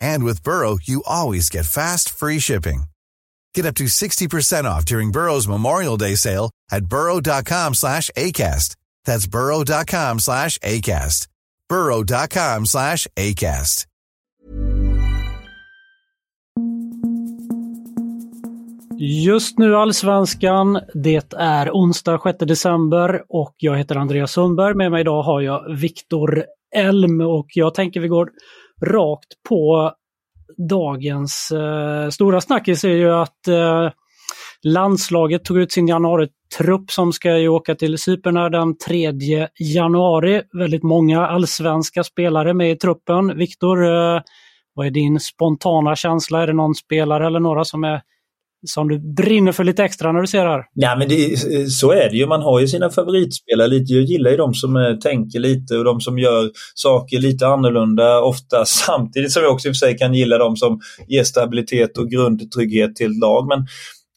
And with Burrow, you always get fast, free shipping. Get up to 60% off during Burrow's Memorial Day sale at burrow.com slash ACAST. That's burrow.com slash ACAST. burrow.com slash ACAST. Just nu Allsvenskan. Det är onsdag 6 december och jag heter Andreas Sundberg. Med mig idag har jag Viktor Elm och jag tänker vi går rakt på dagens eh, stora snackis är ju att eh, landslaget tog ut sin januaritrupp som ska ju åka till Cypern den 3 januari. Väldigt många allsvenska spelare med i truppen. Viktor, eh, vad är din spontana känsla? Är det någon spelare eller några som är som du brinner för lite extra när du ser det här? Ja, men det, så är det ju. Man har ju sina favoritspelare lite. Jag gillar ju de som eh, tänker lite och de som gör saker lite annorlunda ofta. Samtidigt som jag också i och för sig kan gilla de som ger stabilitet och grundtrygghet till ett lag. Men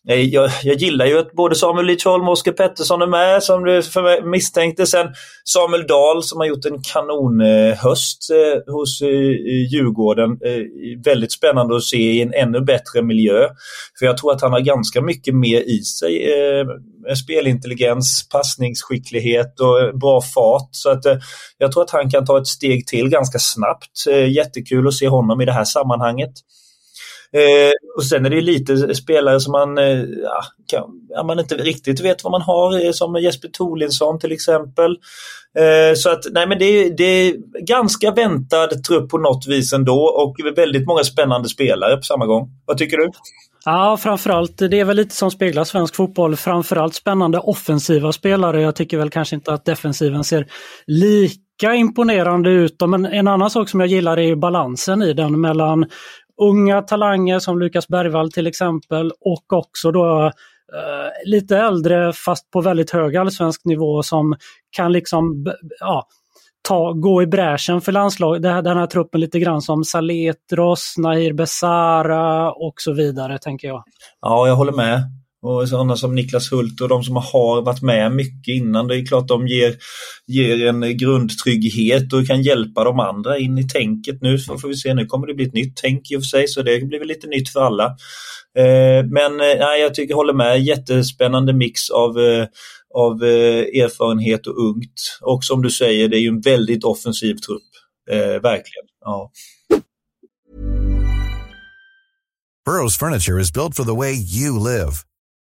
jag, jag gillar ju att både Samuel Lidsholm och Oskar Pettersson är med som du misstänkte. Sen Samuel Dahl som har gjort en kanonhöst eh, eh, hos eh, Djurgården. Eh, väldigt spännande att se i en ännu bättre miljö. För jag tror att han har ganska mycket mer i sig. Eh, spelintelligens, passningsskicklighet och eh, bra fart. Så att jag tror att han kan ta ett steg till ganska snabbt. Jättekul att se honom i det här sammanhanget. Eh, och sen är det lite spelare som man, eh, ja, kan, man inte riktigt vet vad man har, eh, som Jesper Tolinsson till exempel. Eh, så att nej men det är, det är ganska väntad trupp på något vis ändå och väldigt många spännande spelare på samma gång. Vad tycker du? Ja, framförallt, det är väl lite som speglar svensk fotboll. Framförallt spännande offensiva spelare. Jag tycker väl kanske inte att defensiven ser lika imponerande ut. Men en annan sak som jag gillar är balansen i den mellan unga talanger som Lukas Bergvall till exempel och också då eh, lite äldre fast på väldigt hög allsvensk nivå som kan liksom ja, ta, gå i bräschen för landslaget, den här truppen lite grann som Saletros, Nahir Besara och så vidare tänker jag. Ja, jag håller med. Och sådana som Niklas Hult och de som har varit med mycket innan, det är klart de ger, ger en grundtrygghet och kan hjälpa de andra in i tänket. Nu så får vi se, nu kommer det bli ett nytt tänk i och för sig, så det blir väl lite nytt för alla. Eh, men eh, nej, jag tycker, håller med, jättespännande mix av eh, av eh, erfarenhet och ungt. Och som du säger, det är ju en väldigt offensiv trupp. Eh, verkligen. Ja. Burrows furniture is built for the way you live.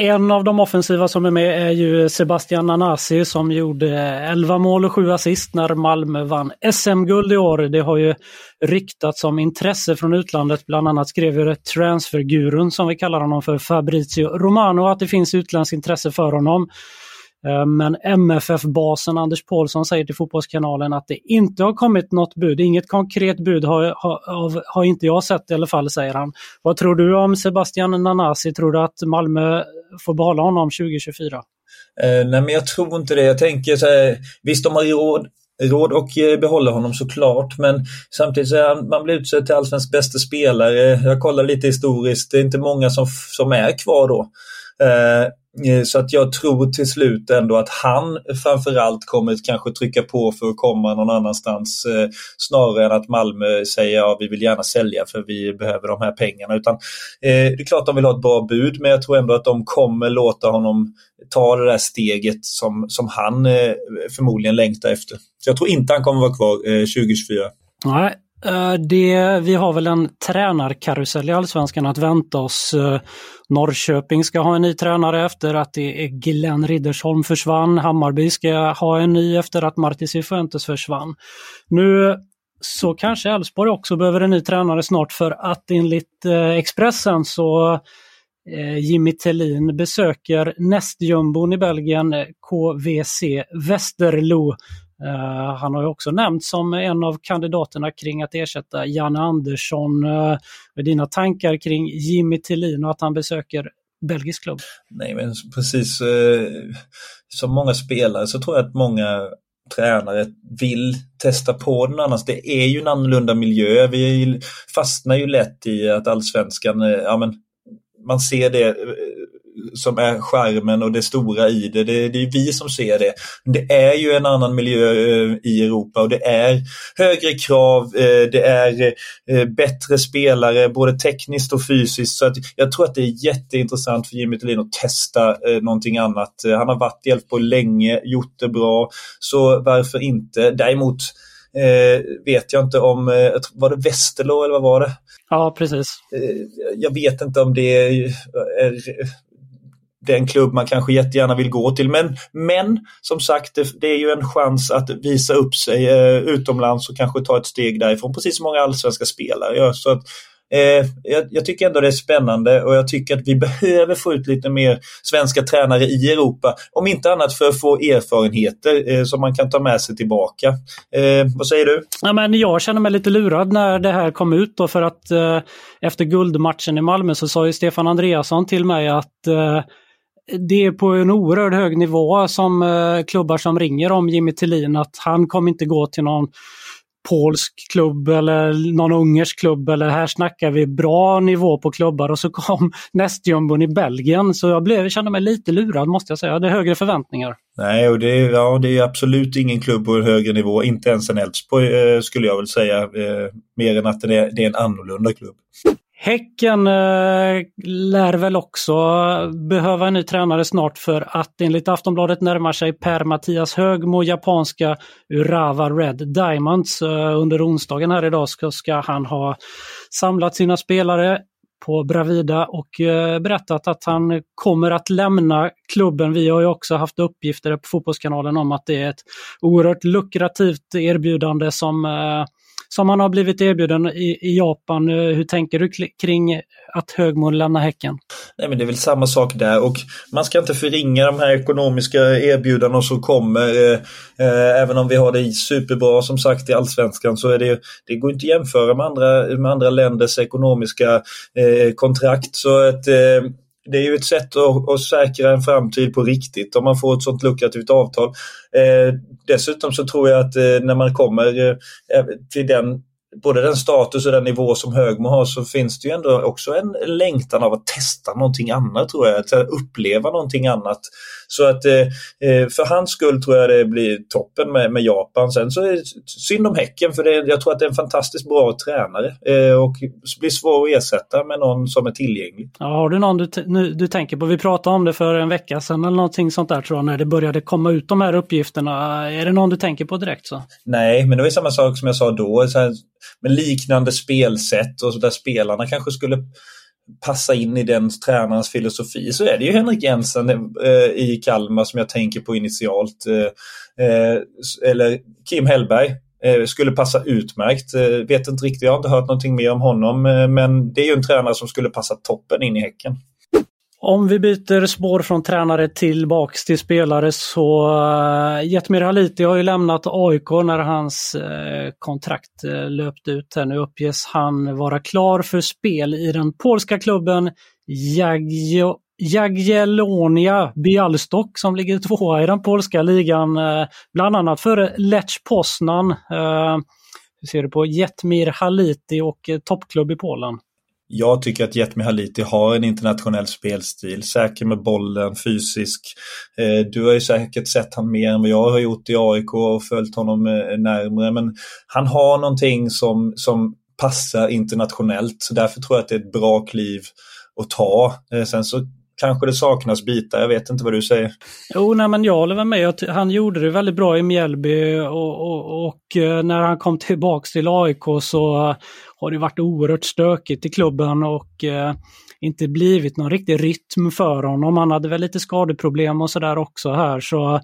En av de offensiva som är med är ju Sebastian Nanasi som gjorde 11 mål och 7 assist när Malmö vann SM-guld i år. Det har ju ryktats om intresse från utlandet. Bland annat skrev ju transfergurun som vi kallar honom för Fabrizio Romano att det finns utländskt intresse för honom. Eh, men MFF-basen Anders Paulsson säger till Fotbollskanalen att det inte har kommit något bud. Inget konkret bud har, har, har inte jag sett i alla fall, säger han. Vad tror du om Sebastian Nanasi? Tror du att Malmö får behålla honom 2024? Eh, nej, men jag tror inte det. Jag tänker så här, visst de har råd, råd och eh, behålla honom såklart, men samtidigt så är han, man blir utsedd till allsvensk bästa spelare. Jag kollar lite historiskt, det är inte många som, som är kvar då. Eh, Eh, så att jag tror till slut ändå att han framförallt kommer kanske trycka på för att komma någon annanstans eh, snarare än att Malmö säger ja vi vill gärna sälja för vi behöver de här pengarna. Utan, eh, det är klart de vill ha ett bra bud men jag tror ändå att de kommer låta honom ta det där steget som, som han förmodligen längtar efter. Så jag tror inte han kommer vara kvar 2024. Nej, Eh, det, vi har väl en tränarkarusell i Allsvenskan att vänta oss. Eh, Norrköping ska ha en ny tränare efter att det är Glenn Riddersholm försvann. Hammarby ska ha en ny efter att Marti Cifuentes försvann. Nu så kanske Elfsborg också behöver en ny tränare snart för att enligt eh, Expressen så Jimmy Tellin besöker nästjumbon i Belgien, KVC Westerlo Eh, han har ju också nämnts som en av kandidaterna kring att ersätta Janne Andersson. Eh, med dina tankar kring Jimmy Tillin och att han besöker belgisk klubb? Nej, men precis eh, som många spelare så tror jag att många tränare vill testa på den annars. Det är ju en annorlunda miljö. Vi fastnar ju lätt i att allsvenskan, ja men man ser det som är skärmen och det stora i det. det. Det är vi som ser det. Det är ju en annan miljö eh, i Europa och det är högre krav, eh, det är eh, bättre spelare både tekniskt och fysiskt. Så att jag tror att det är jätteintressant för Jimmy Thelin att testa någonting annat. Han har varit i Elfsborg länge, gjort det bra, så varför inte? Däremot Eh, vet jag inte om, eh, var det Västerlå eller vad var det? Ja, precis. Eh, jag vet inte om det är, den klubb man kanske jättegärna vill gå till. Men, men som sagt, det, det är ju en chans att visa upp sig eh, utomlands och kanske ta ett steg därifrån, precis som många allsvenska spelare gör. Så att, eh, jag, jag, tycker ändå det är spännande och jag tycker att vi behöver få ut lite mer svenska tränare i Europa. Om inte annat för att få erfarenheter eh, som man kan ta med sig tillbaka. Eh, vad säger du? Ja, men jag känner mig lite lurad när det här kom ut då för att eh, efter guldmatchen i Malmö så sa ju Stefan Andreasson till mig att eh, det är på en oerhört hög nivå som eh, klubbar som ringer om Jimmy Tillin att han kommer inte gå till någon polsk klubb eller någon ungersk klubb eller här snackar vi bra nivå på klubbar och så kom nästjumbon i Belgien så jag blev, kände mig lite lurad måste jag säga. Jag hade högre förväntningar. Nej, och det är, ja, det är absolut ingen klubb på en högre nivå, inte ens en Elfsborg eh, skulle jag väl säga, eh, mer än att det är, det är en annorlunda klubb. Häcken eh, lär väl också behöva en ny tränare snart för att enligt Aftonbladet närmar sig Per-Mattias Högmo japanska Urawa Red Diamonds. Eh, under onsdagen här idag ska, ska han ha samlat sina spelare på Bravida och eh, berättat att han kommer att lämna klubben. Vi har ju också haft uppgifter på Fotbollskanalen om att det är ett oerhört lukrativt erbjudande som eh, som han har blivit erbjuden i, i Japan. Eh, hur tänker du kring att Högmo lämnar Häcken? Nej, men det är väl samma sak där och man ska inte förringa de här ekonomiska erbjudandena som kommer. Eh, eh, även om vi har det superbra som sagt i Allsvenskan så är det, det går inte att jämföra med andra, med andra länders ekonomiska eh, kontrakt. Så att eh, det är ju ett sätt att, att, säkra en framtid på riktigt om man får ett sånt lukrativt avtal. Eh, dessutom så tror jag att eh, när man kommer eh, till den både den status och den nivå som Högmo har så finns det ju ändå också en längtan av att testa någonting annat tror jag. Att uppleva någonting annat. Så att eh, eh, för hans skull tror jag det blir toppen med, med Japan. Sen så är det synd om Häcken för det, jag tror att det är en fantastiskt bra tränare eh, och blir svår att ersätta med någon som är tillgänglig. Ja, har du någon du, nu, du tänker på? Vi pratade om det för en vecka sedan eller någonting sånt där tror jag när det började komma ut de här uppgifterna. Är det någon du tänker på direkt? så? Nej, men det var samma sak som jag sa då. Så här, med liknande spelsätt och så där spelarna kanske skulle passa in i den tränarens filosofi så är det ju Henrik Jensen eh, i Kalmar som jag tänker på initialt. Eh, eh eller Kim Hellberg eh, skulle passa utmärkt. Eh, vet inte riktigt, jag har inte hört någonting mer om honom eh, men det är ju en tränare som skulle passa toppen in i Häcken. Om vi byter spår från tränare tillbaks till spelare så uh, Jetmir Haliti har ju lämnat AIK när hans uh, kontrakt eh, uh, löpte ut. Här nu uppges han vara klar för spel i den polska klubben Jagio Jagiellonia Bialstok som ligger tvåa i den polska ligan, bland annat före Lech Poznan. Hur ser du på Jetmir Haliti och toppklubb i Polen? Jag tycker att Jetmi Haliti har en internationell spelstil, säker med bollen, fysisk. Eh, du har ju säkert sett han mer än vad jag har gjort i AIK och följt honom eh, närmre. Men han har någonting som, som passar internationellt. Så därför tror jag att det är ett bra kliv att ta. Eh, sen så kanske det saknas bitar. Jag vet inte vad du säger. Jo, nej, men jag håller med. Han gjorde det väldigt bra i Mjällby och, och, och, eh, när han kom tillbaks till AIK så eh, har det varit oerhört stökigt i klubben och eh, inte blivit någon riktig rytm för honom. Han hade väl lite skadeproblem och sådär också här så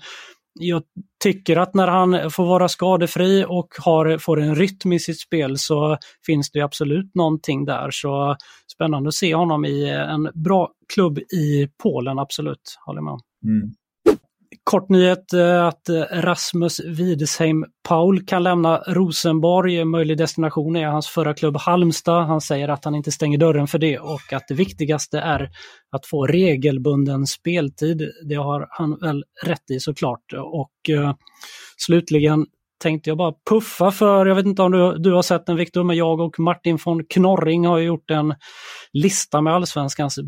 jag tycker att när han får vara skadefri och har, får en rytm i sitt spel så finns det absolut någonting där. Så spännande att se honom i en bra klubb i Polen, absolut. Håller med om. Mm. Kort nyhet eh, att eh, Rasmus Widesheim Paul kan lämna Rosenborg. Möjlig destination är hans förra klubb Halmstad. Han säger att han inte stänger dörren för det och att det viktigaste är att få regelbunden speltid. Det har han väl rätt i såklart. Och eh, slutligen tänkte jag bara puffa för, jag vet inte om du, du har sett den Viktor, men jag och Martin von Knorring har gjort en lista med allsvenskans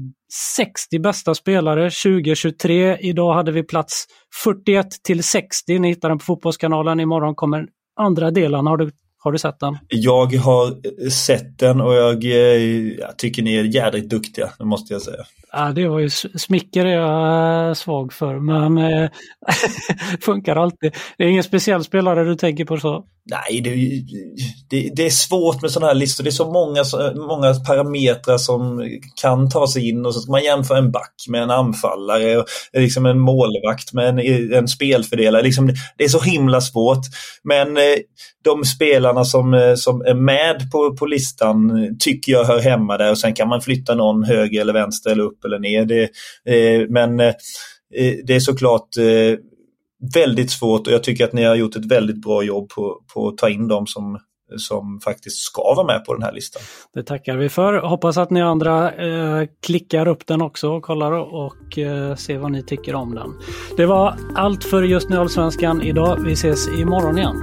60 bästa spelare 2023. Idag hade vi plats 41 till 60. Ni hittar den på Fotbollskanalen. Imorgon kommer andra delen. Har du har du sett den? Jag har sett den och jag, eh, jag tycker ni är jädrigt duktiga, det måste jag säga. Ja, det var ju smicker jag eh, svag för, men eh, funkar alltid. Det är ingen speciell spelare du tänker på så? Nej, det, det, det är svårt med sådana här listor. Det är så många, många parametrar som kan ta sig in och så ska man jämföra en back med en anfallare och liksom en målvakt med en, en spelfördelare. Liksom, det är så himla svårt. Men de spelarna som, eh, som är med på, på listan eh, tycker jag hör hemma där och sen kan man flytta någon höger eller vänster eller upp eller ner. Det, eh, men eh, eh, det är såklart eh, väldigt svårt och jag tycker att ni har gjort ett väldigt bra jobb på, på att ta in dem som som faktiskt ska vara med på den här listan. Det tackar vi för. Hoppas att ni andra eh, klickar upp den också och kollar och eh, ser vad ni tycker om den. Det var allt för just nu Allsvenskan idag. Vi ses imorgon igen.